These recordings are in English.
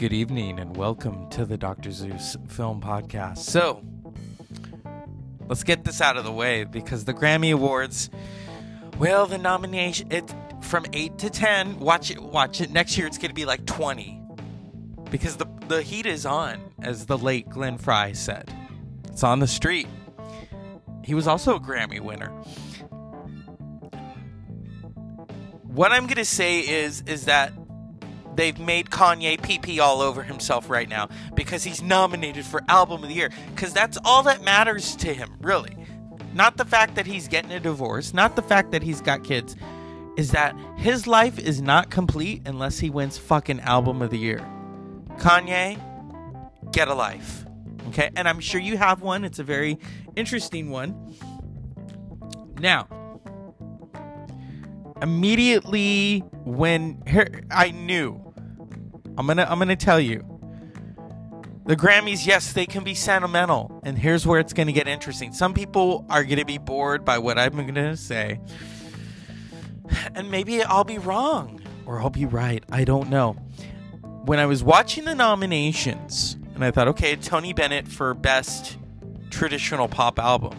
Good evening and welcome to the Dr. Zeus Film Podcast. So, let's get this out of the way because the Grammy Awards, well, the nomination it from 8 to 10, watch it watch it next year it's going to be like 20. Because the the heat is on, as the late Glenn Frey said. It's on the street. He was also a Grammy winner. What I'm going to say is is that they've made Kanye PP all over himself right now because he's nominated for Album of the Year. Because that's all that matters to him, really. Not the fact that he's getting a divorce, not the fact that he's got kids, is that his life is not complete unless he wins fucking Album of the Year. Kanye, get a life. Okay? And I'm sure you have one. It's a very interesting one. Now, immediately when here, I knew I'm to I'm to tell you. The Grammys yes they can be sentimental and here's where it's to get interesting. Some people are to be bored by what I'm to say and maybe I'll be wrong or I'll be right. I don't know. When I was watching the nominations and I thought okay Tony Bennett for best traditional pop album.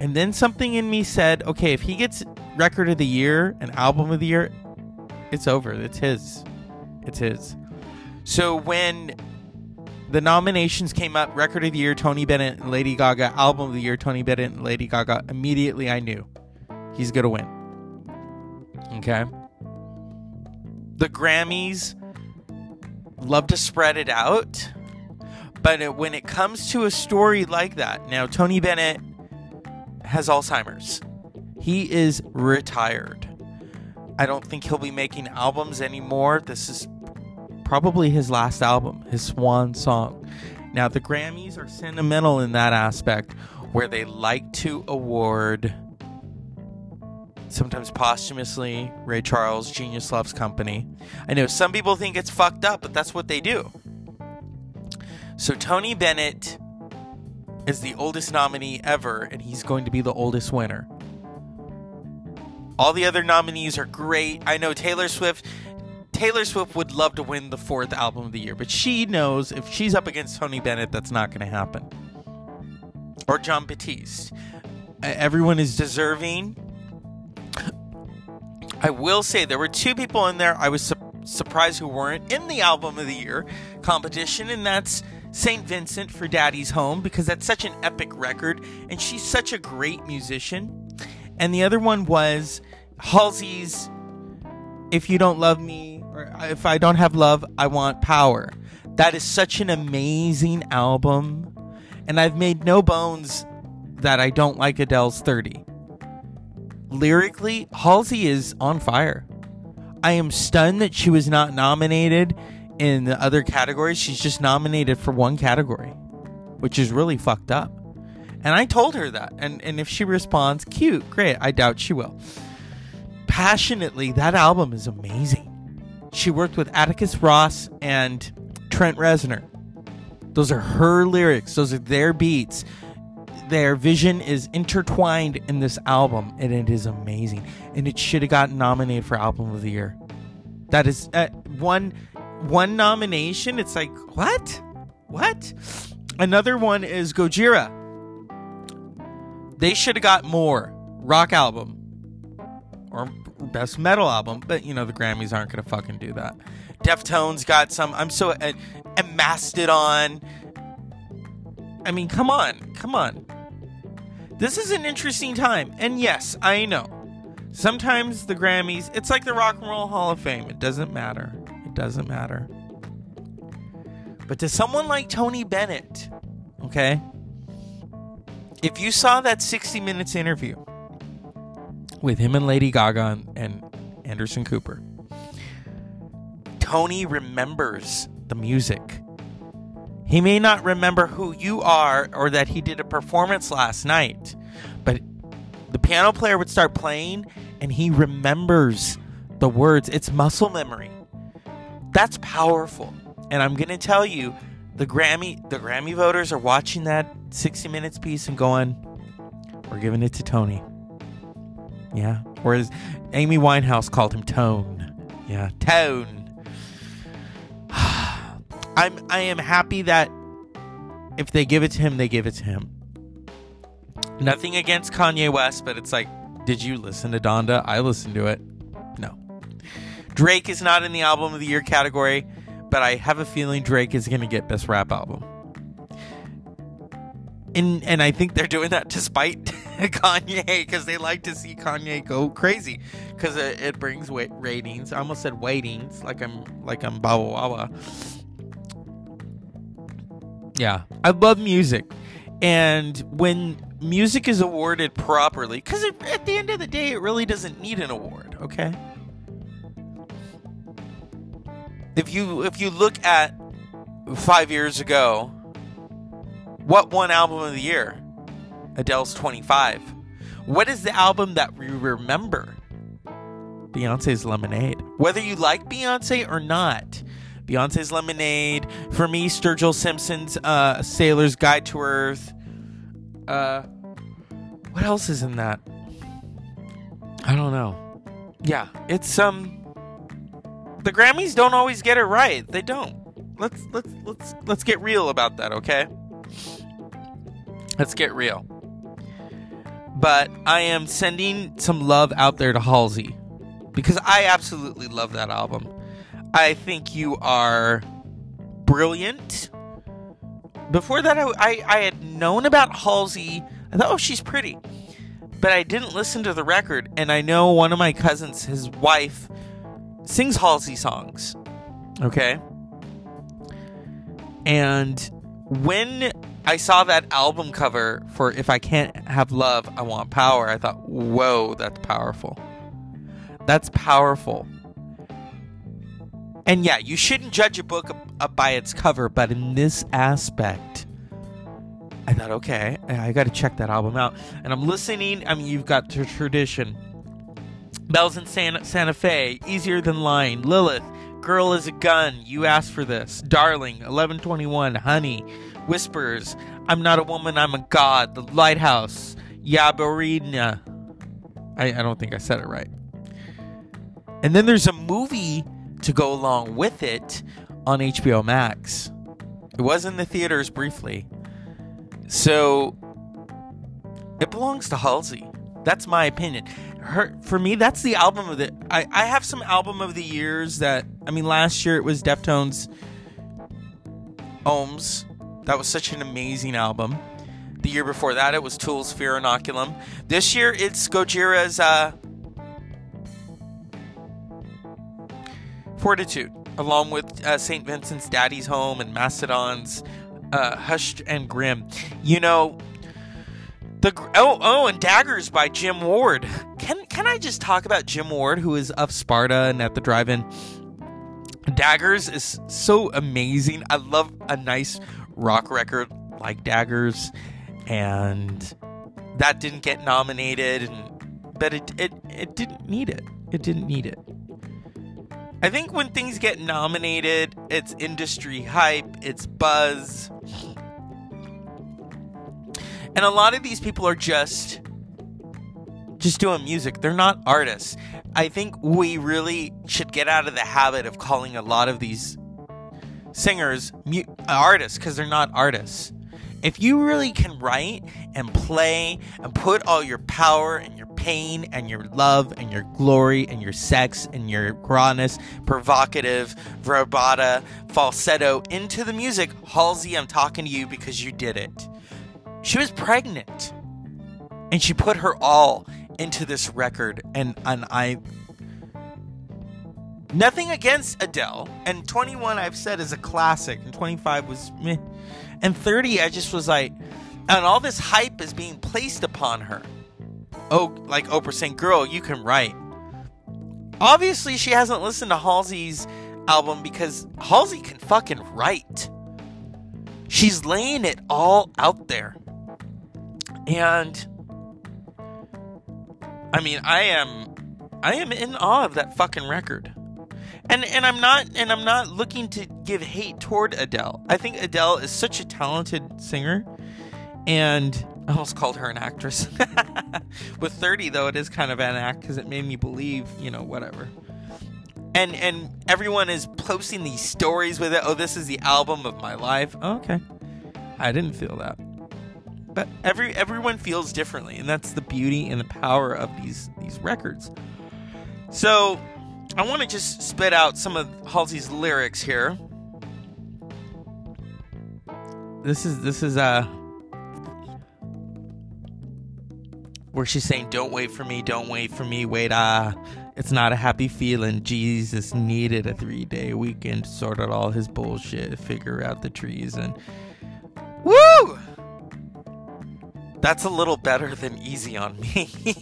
And then something in me said okay if he gets record of the year and album of the year, it's over. It's his. It's his. So when the nominations came up, record of the year, Tony Bennett and Lady Gaga, album of the year, Tony Bennett and Lady Gaga, immediately I knew he's going to win. Okay. The Grammys love to spread it out. But it, when it comes to a story like that, now Tony Bennett has Alzheimer's. He is retired. I don't think he'll be making albums anymore. This is probably his last album, his swan song. Now, the Grammys are sentimental in that aspect where they like to award, sometimes posthumously, Ray Charles, Genius Loves Company. I know some people think it's fucked up, but that's what they do. So, Tony Bennett is the oldest nominee ever, and he's going to be the oldest winner. All the other nominees are great. I know Taylor Swift. Taylor Swift would love to win the fourth album of the year, but she knows if she's up against Tony Bennett, that's not going to happen. Or Jon Batiste. Everyone is deserving. I will say there were two people in there I was su- surprised who weren't in the album of the year competition, and that's St. Vincent for Daddy's Home because that's such an epic record, and she's such a great musician and the other one was Halsey's If You Don't Love Me, or uh, If I Don't Have Love, I Want Power. That is such an amazing album. And I've made no bones that I don't like Adele's 30. Lyrically, Halsey is on fire. I am stunned that she was not nominated in the other categories. She's just nominated for one category, which is really fucked up. And I told her that. And, and if she responds, cute, great. I doubt she will. Passionately, that album is amazing. She worked with Atticus Ross and Trent Reznor. Those are her lyrics, those are their beats. Their vision is intertwined in this album, and it is amazing. And it should have gotten nominated for Album of the Year. That is uh, one one nomination. It's like what? What? Another one is Gojira they should have got more rock album best metal album, but you know the Grammys aren't gonna fucking do that. Deftones got some. I'm so uh, and Mastodon. I mean, come on, come on. This is an interesting time, and yes, I know. Sometimes the Grammys, it's like the Rock and Roll Hall of Fame. It doesn't matter. It doesn't matter. But to someone like Tony Bennett, okay, if you saw that 60 Minutes interview with him and Lady Gaga and Anderson Cooper, Tony remembers the music. He may not remember who you are or that he did a performance last night, but the piano player would start playing and he remembers the words. It's muscle memory. That's powerful. And I'm going to tell you, the Grammy the Grammy voters are watching that 60 minutes piece and going, we're giving it to Tony. Yeah. Whereas Amy Winehouse called him Tone. Yeah, Tone. I'm I am happy that if they give it to him, they give it to him. Nothing against Kanye West, but it's like, did you listen to Donda? I listened to it. No. Drake is not in the album of the year category, but I have a feeling Drake is going to get best rap album. And and I think they're doing that despite Kanye because they like to see Kanye go crazy because it, it, brings wa- ratings. I almost said waitings like I'm like I'm Bawa Wawa. Yeah, I love music, and when music is awarded properly, because at the end of the day, it really doesn't need an award. Okay. If you if you look at five years ago, what one album of the year? Adele's 25. What is the album that we remember? Beyonce's Lemonade. Whether you like Beyonce or not, Beyonce's Lemonade. For me, Sturgill Simpson's uh, Sailor's Guide to Earth. Uh, what else is in that? I don't know. Yeah, it's um. The Grammys don't always get it right. They don't. Let's let's let's let's get real about that, okay? Let's get real. But I am sending some love out there to Halsey because I absolutely love that album. I think you are brilliant. Before that, I, I, I had known about Halsey. I thought, oh, she's pretty. But I didn't listen to the record. And I know one of my cousins, his wife, sings Halsey songs. Okay? And when I saw that album cover for If I Can't Have Love, I Want Power. I thought, whoa, that's powerful. That's powerful. And yeah, you shouldn't judge a book by its cover, but in this aspect, I thought, okay, I got to check that album out. And I'm listening. I mean, you've got the tradition Bells in Santa, Santa Fe, Easier Than Lying, Lilith, Girl is a Gun, You Asked for This, Darling, 1121, Honey, Whispers, I'm Not a Woman, I'm a God, The Lighthouse, Yabarina. I, I don't think I said it right. And then there's a movie to go along with it on HBO Max. It was in the theaters briefly. So it belongs to Halsey. That's my opinion. Her for me, that's the album of the I, I have some album of the years that I mean last year it was Deftones Ohms that was such an amazing album. The year before that, it was Tool's Fear Inoculum. This year, it's Gojira's uh, Fortitude, along with uh, St. Vincent's Daddy's Home and Mastodon's uh, Hushed and Grim. You know, the oh oh and Daggers by Jim Ward. Can can I just talk about Jim Ward, who is of Sparta and at the drive-in? Daggers is so amazing. I love a nice rock record like Daggers, and that didn't get nominated, and but it it it didn't need it. It didn't need it. I think when things get nominated, it's industry hype, it's buzz. And a lot of these people are just just doing music. They're not artists. I think we really should get out of the habit of calling a lot of these singers mu- artists because they're not artists. If you really can write and play and put all your power and your pain and your love and your glory and your sex and your rawness, provocative, vibrato, falsetto into the music, Halsey, I'm talking to you because you did it. She was pregnant and she put her all into this record and and I Nothing against Adele. And 21, I've said, is a classic. And 25 was meh. And 30, I just was like, and all this hype is being placed upon her. Oh, like Oprah saying, girl, you can write. Obviously, she hasn't listened to Halsey's album because Halsey can fucking write. She's laying it all out there. And I mean, I am I am in awe of that fucking record. And and I'm not and I'm not looking to give hate toward Adele. I think Adele is such a talented singer and I almost called her an actress. With 30 though, it is kind of an act cuz it made me believe, you know, whatever. and and everyone is posting these stories with it. Oh, this is the album of my life. Oh, okay, I didn't feel that, but every everyone feels differently, and that's the beauty and the power of these these records. So, I want to just spit out some of Halsey's lyrics here. This is this is uh where she's saying, "Don't wait for me, don't wait for me, wait ah." It's not a happy feeling. Jesus needed a three day weekend to sort out all his bullshit, figure out the trees, and That's a little better than easy on me.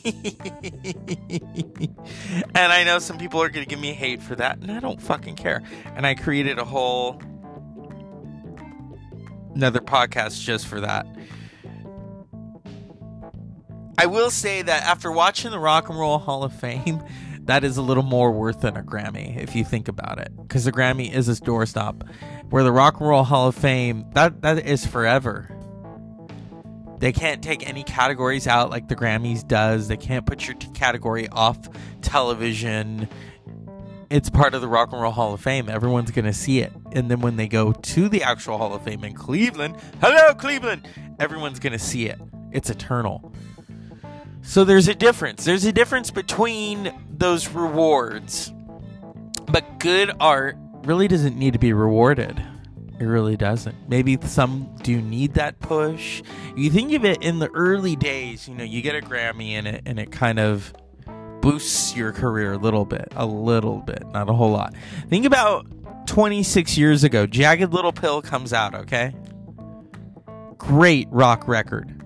and I know some people are going to give me hate for that, and I don't fucking care. And I created a whole another podcast just for that. I will say that after watching the Rock and Roll Hall of Fame, that is a little more worth than a Grammy if you think about it, because the Grammy is a doorstop, where the Rock and Roll Hall of Fame that that is forever. They can't take any categories out like the Grammys does. They can't put your t- category off television. It's part of the Rock and Roll Hall of Fame. Everyone's going to see it. And then when they go to the actual Hall of Fame in Cleveland, hello, Cleveland, everyone's going to see it. It's eternal. So there's a difference. There's a difference between those rewards. But good art really doesn't need to be rewarded. It really doesn't. Maybe some do need that push. You think of it in the early days, you know, you get a Grammy in it and it kind of boosts your career a little bit, a little bit, not a whole lot. Think about 26 years ago, Jagged Little Pill comes out, okay? Great rock record.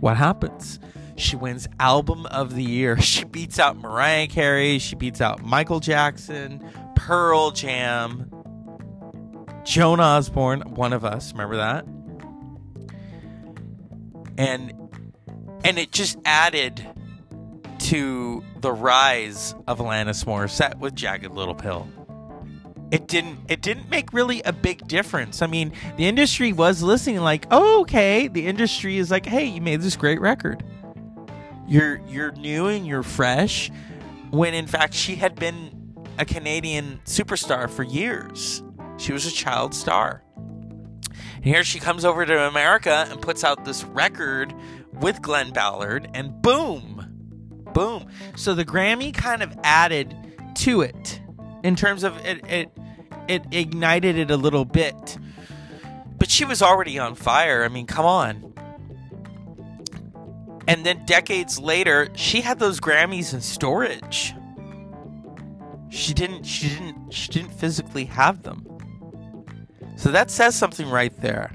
What happens? She wins Album of the Year. She beats out Mariah Carey. She beats out Michael Jackson, Pearl Jam, Joan Osborne, one of us. Remember that? And and it just added to the rise of Alanis Morissette with Jagged Little Pill. It didn't it didn't make really a big difference. I mean, the industry was listening like, oh, okay. The industry is like, hey, you made this great record you're you're new and you're fresh when in fact she had been a Canadian superstar for years. She was a child star. And here she comes over to America and puts out this record with Glen Ballard and boom. Boom. So the Grammy kind of added to it in terms of it it it ignited it a little bit. But she was already on fire. I mean, come on. And then decades later, she had those Grammys in storage. She didn't she didn't she didn't physically have them. So that says something right there.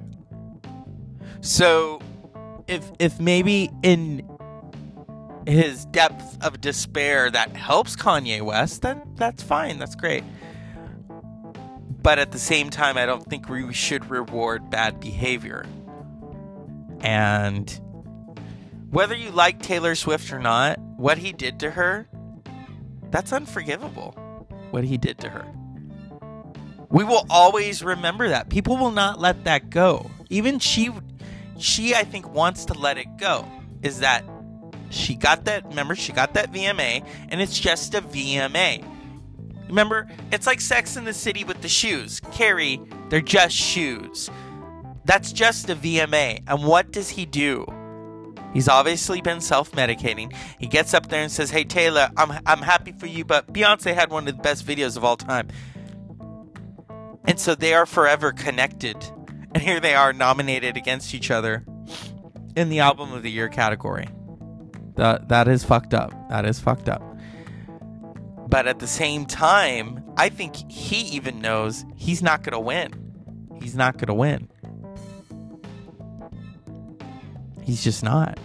So if if maybe in his depth of despair that helps Kanye West, then that's fine. That's great. But at the same time, I don't think we should reward bad behavior. And whether you like Taylor Swift or not, what he did to her, that's unforgivable. What he did to her. We will always remember that. People will not let that go. Even she she I think wants to let it go. Is that she got that remember she got that VMA and it's just a VMA. Remember, it's like Sex in the City with the shoes. Carrie, they're just shoes. That's just a VMA. And what does he do? He's obviously been self medicating. He gets up there and says, Hey, Taylor, I'm, I'm happy for you, but Beyonce had one of the best videos of all time. And so they are forever connected. And here they are nominated against each other in the Album of the Year category. That, that is fucked up. That is fucked up. But at the same time, I think he even knows he's not going to win. He's not going to win. He's just not.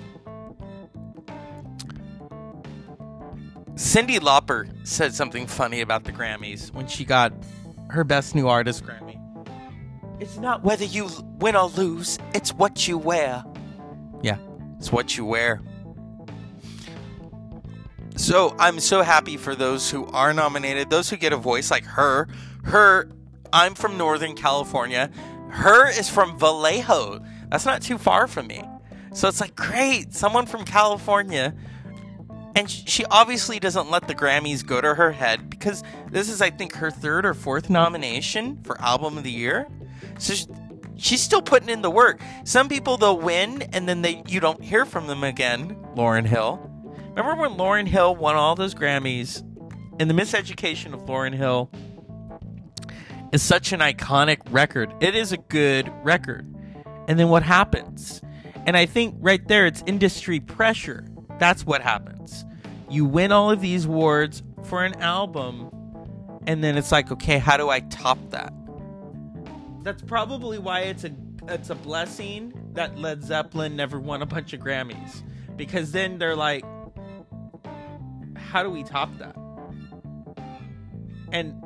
Cyndi Lauper said something funny about the Grammys when she got her Best New Artist Grammy. It's not whether you win or lose, it's what you wear. Yeah, it's what you wear. So I'm so happy for those who are nominated, those who get a voice like her. Her, I'm from Northern California. H.E.R. is from Vallejo. That's not too far from me. So it's like, great, someone from California. And she obviously doesn't let the Grammys go to her head because this is, I think, her third or fourth nomination for Album of the Year. So she's still putting in the work. Some people they'll win and then they you don't hear from them again. Lauryn Hill. Remember when Lauryn Hill won all those Grammys? And the Miseducation of Lauryn Hill is such an iconic record. It is a good record. And then what happens? And I think right there it's industry pressure. That's what happens. You win all of these awards for an album and then it's like, okay, how do I top that? That's probably why it's a it's a blessing that Led Zeppelin never won a bunch of Grammys because then they're like how do we top that? And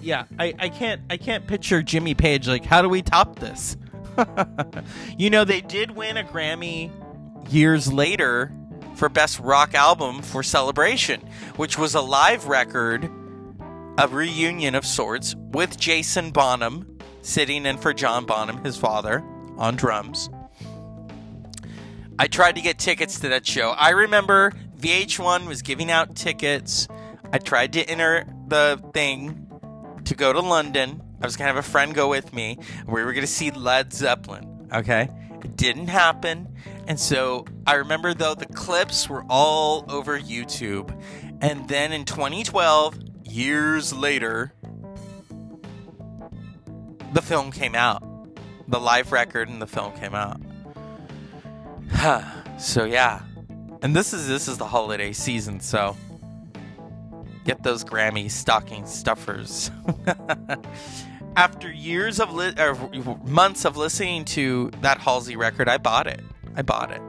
yeah, I, I can't I can't picture Jimmy Page like how do we top this? you know, they did win a Grammy years later for Best Rock Album for Celebration, which was a live record, a reunion of sorts, with Jason Bonham sitting in for John Bonham, his father, on drums. I tried to get tickets to that show. I remember VH1 was giving out tickets. I tried to enter the thing to go to London. I was going to have a friend go with me. We were going to see Led Zeppelin. Okay. It didn't happen. And so I remember, though, the clips were all over YouTube. And then in 2012, years later, the film came out. The live record and the film came out. so yeah. And this is this is the holiday season, so get those Grammy stocking stuffers. After years of li- months of listening to that Halsey record, I bought it. I bought it.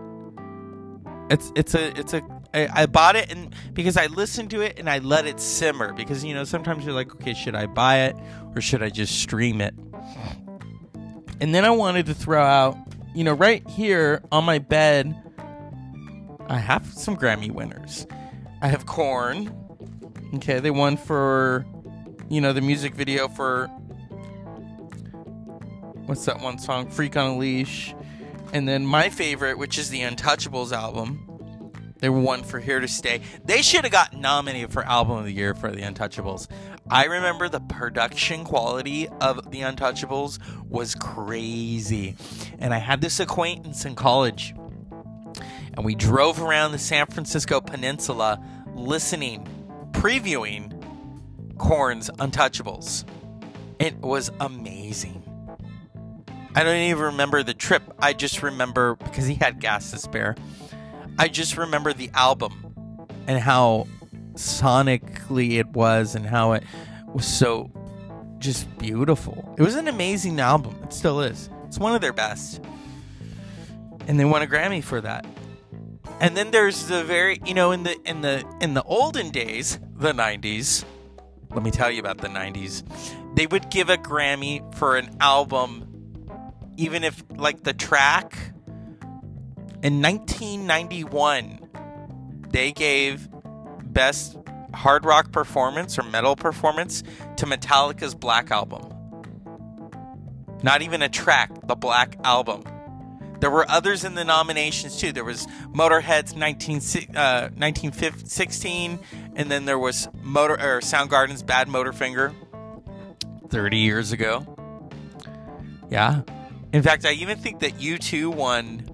It's it's a it's a I, I bought it and because I listened to it and I let it simmer because you know sometimes you're like okay should I buy it or should I just stream it and then I wanted to throw out you know right here on my bed I have some Grammy winners I have Korn. okay they won for you know the music video for what's that one song Freak on a Leash and then my favorite which is the Untouchables album they won for Here to Stay. They should have got nominated for Album of the Year for The Untouchables. I remember the production quality of The Untouchables was crazy. And I had this acquaintance in college, and we drove around the San Francisco Peninsula listening, previewing Korn's Untouchables. It was amazing. I don't even remember the trip. I just remember because he had gas to spare. I just remember the album and how sonically it was and how it was so just beautiful. It was an amazing album. It still is. It's one of their best. And they won a Grammy for that. And then there's the very, you know, in the in the in the olden days, the 90s. Let me tell you about the 90s. They would give a Grammy for an album even if like the track in 1991, they gave Best Hard Rock Performance or Metal Performance to Metallica's Black Album. Not even a track, the Black Album. There were others in the nominations too. There was Motorhead's 19, uh, 1916, and then there was Motor or Soundgarden's Bad Motorfinger 30 years ago. Yeah. In fact, I even think that U2 won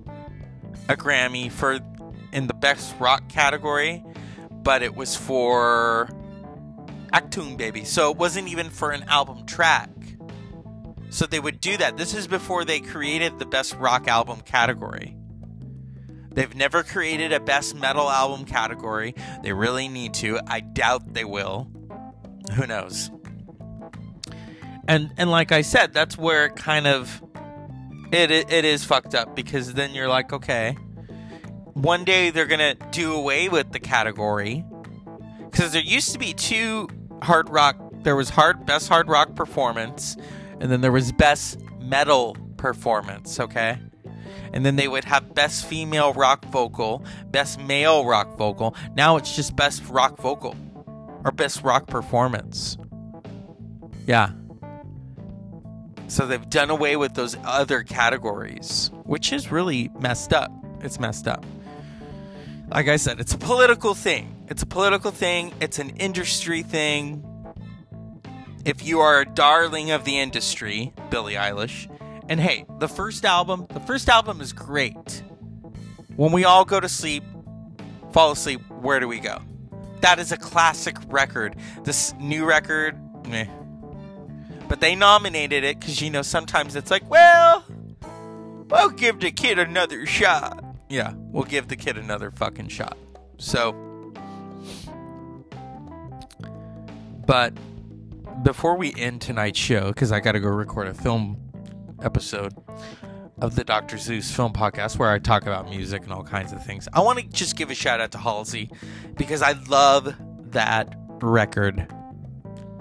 a Grammy for in the best rock category, but it was for Achtung Baby. So it wasn't even for an album track. So they would do that. This is before they created the best rock album category. They've never created a best metal album category. They really need to. I doubt they will. Who knows? And and like I said, that's where it kind of it, it is fucked up because then you're like, okay, one day they're gonna do away with the category because there used to be two hard rock. There was hard best hard rock performance, and then there was best metal performance. Okay, and then they would have best female rock vocal, best male rock vocal. Now it's just best rock vocal or best rock performance. Yeah. So they've done away with those other categories, which is really messed up. It's messed up. like I said, it's a political thing. It's a political thing. It's an industry thing. If you are a darling of the industry, Billie Eilish, and hey, the first album, the first album is great. When we all go to sleep, fall asleep, where do we go? That is a classic record. This new record, meh. But they nominated it because, you know, sometimes it's like, well, we'll give the kid another shot. Yeah, we'll give the kid another fucking shot. So, but before we end tonight's show, because I got to go record a film episode of the Dr. Zeus film podcast where I talk about music and all kinds of things. I want to just give a shout out to Halsey because I love that record.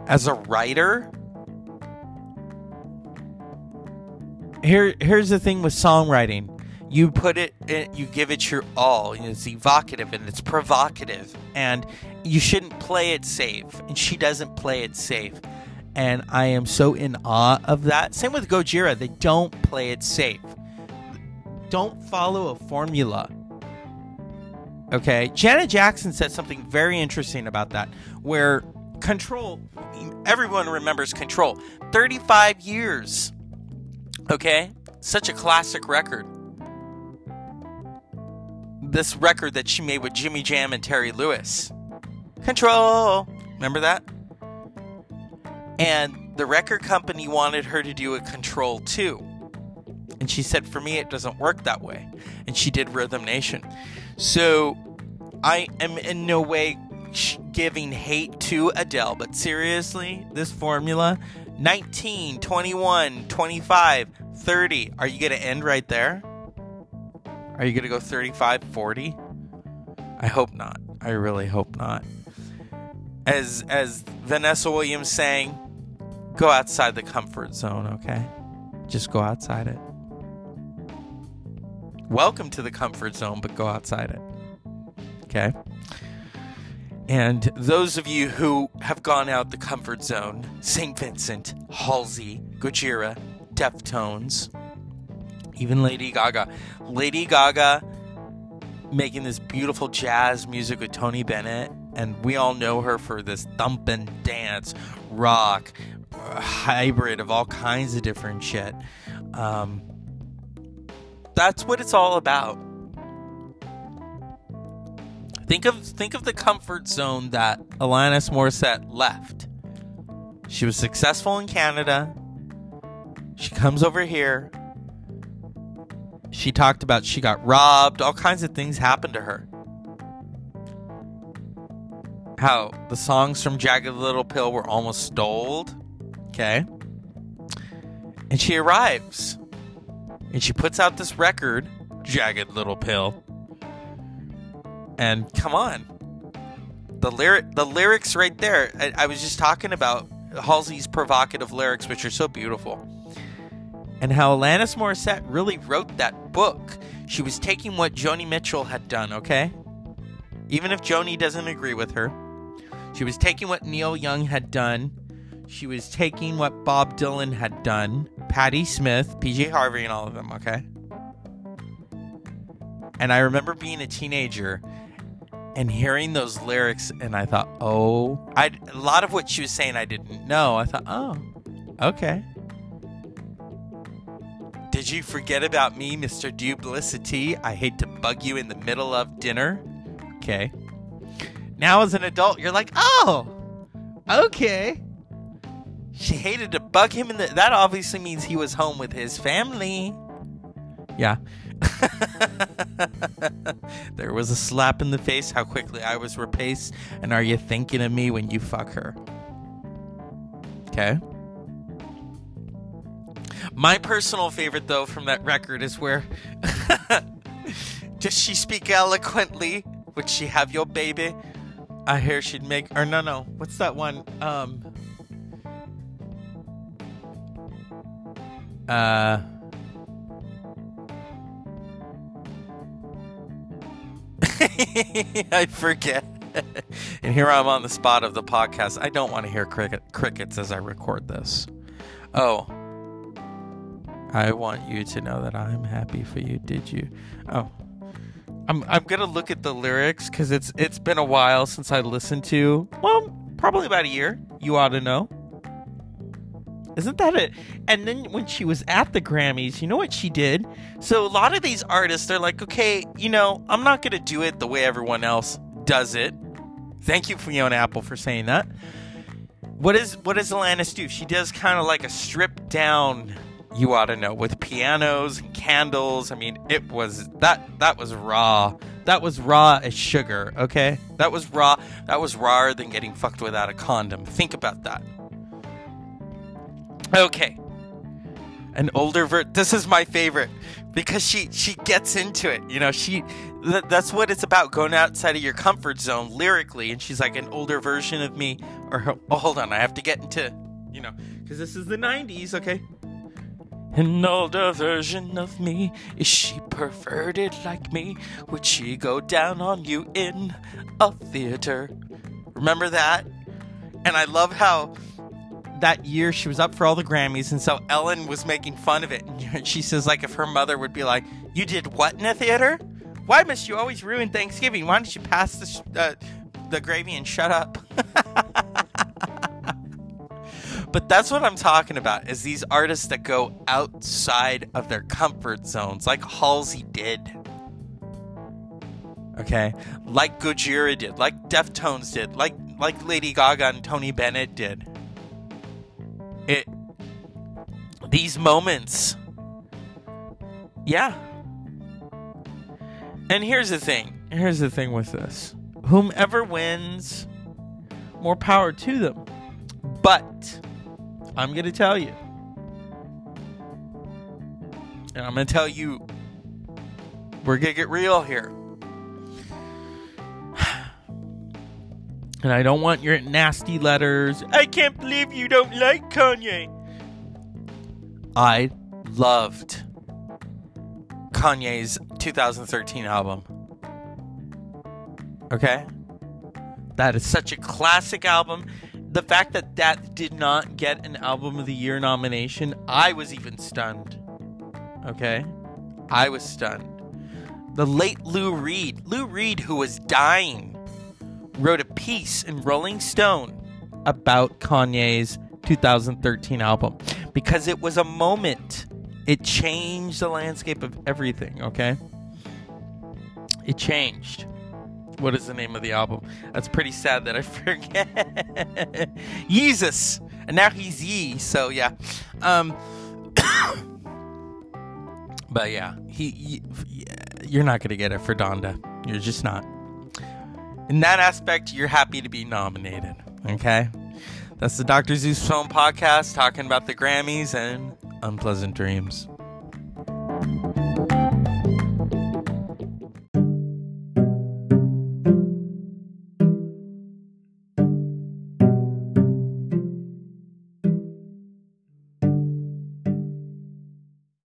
As a writer, here here's the thing with songwriting. You put it you give it your all. It's evocative and it's provocative and you shouldn't play it safe. And she doesn't play it safe and I am so in awe of that. Same with Gojira, they don't play it safe. Don't follow a formula. Okay, Janet Jackson said something very interesting about that, where Control, everyone remembers Control, 35 years. Okay, such a classic record. This record that she made with Jimmy Jam and Terry Lewis. Control, remember that? And the record company wanted her to do a Control 2. And she said, For me, it doesn't work that way. And she did Rhythm Nation. So I am in no way giving hate to Adele, but seriously, this formula 19, 21, 25, 30. Are you going to end right there? Are you going to go 35, 40? I hope not. I really hope not. As as Vanessa Williams sang, Go outside the comfort zone, okay? Just go outside it. Welcome to the comfort zone, but go outside it. Okay? And those of you who have gone out the comfort zone, St. Vincent, Halsey, Gojira, Deftones, even Lady Gaga. Lady Gaga making this beautiful jazz music with Tony Bennett, and we all know her for this thump and dance, rock, hybrid of all kinds of different shit. Um, that's what it's all about. Think of think of the comfort zone that Alanis Morissette left. She was successful in Canada. She comes over here. She talked about she got robbed, all kinds of things happened to her. How the songs from Jagged Little Pill were almost stole Okay. And she arrives. And she puts out this record, Jagged Little Pill. And come on. The lyric the lyrics right there. I, I was just talking about Halsey's provocative lyrics, which are so beautiful. And how Alanis Morissette really wrote that book. She was taking what Joni Mitchell had done, okay? Even if Joni doesn't agree with her. She was taking what Neil Young had done she was taking what Bob Dylan had done, Patti Smith, PJ Harvey, and all of them, okay? And I remember being a teenager and hearing those lyrics, and I thought, oh, I a lot of what she was saying I didn't know. I thought, oh, okay. Did you forget about me, Mr. Duplicity? I hate to bug you in the middle of dinner. Okay. Now, as an adult, you're like, oh, okay. She hated to bug him, in the. that obviously means he was home with his family. Yeah. there was a slap in the face, how quickly I was replaced, and are you thinking of me when you fuck her? Okay. My personal favorite, though, from that record is where. Does she speak eloquently? Would she have your baby? I hear she'd make. Or no, no. What's that one? Um. Uh, I forget. and here I'm on the spot of the podcast. I don't want to hear cricket, crickets as I record this. Oh. I want you to know that I'm happy for you. Did you? Oh. I'm I'm gonna look at the lyrics because it's it's been a while since I listened to. Well, probably about a year. You ought to know. Isn't that it? And then when she was at the Grammys, you know what she did? So a lot of these artists, they're like, okay, you know, I'm not gonna do it the way everyone else does it. Thank you, Fiona Apple, for saying that. What is what does Alanis do? She does kind of like a stripped down you ought to know with pianos and candles. I mean, it was that that was raw. That was raw as sugar, okay? That was raw. That was rawer than getting fucked without a condom. Think about that. Okay. An older ver this is my favorite because she she gets into it. You know, she th- that's what it's about going outside of your comfort zone lyrically and she's like an older version of me or oh hold on, I have to get into, you know, cuz this is the 90s, okay? An older version of me. Is she perverted like me? Would she go down on you in a theater? Remember that? And I love how that year she was up for all the Grammys, and so Ellen was making fun of it. And she says, like, if her mother would be like, "You did what in a theater? Why must you always ruin Thanksgiving? Why don't you pass the sh- uh, the gravy and shut up?" But that's what I'm talking about is these artists that go outside of their comfort zones, like Halsey did. Okay? Like Gojira did, like Deftones did, like like Lady Gaga and Tony Bennett did. It these moments Yeah. And here's the thing. Here's the thing with this. Whomever wins, more power to them. But I'm going to tell you. And I'm going to tell you, we're going to get real here. And I don't want your nasty letters. I can't believe you don't like Kanye. I loved Kanye's 2013 album. Okay? That is such a classic album the fact that that did not get an album of the year nomination, I was even stunned. Okay? I was stunned. The late Lou Reed, Lou Reed, who was dying, wrote a piece in Rolling Stone about Kanye's 2013 album because it was a moment. It changed the landscape of everything, okay? It changed. What is the name of the album? That's pretty sad that I forget. Jesus, and now he's Ye. So yeah, um, but yeah, he, he you're not gonna get it for Donda. You're just not. In that aspect, you're happy to be nominated. Okay, that's the Doctor Zeus Film Podcast talking about the Grammys and unpleasant dreams.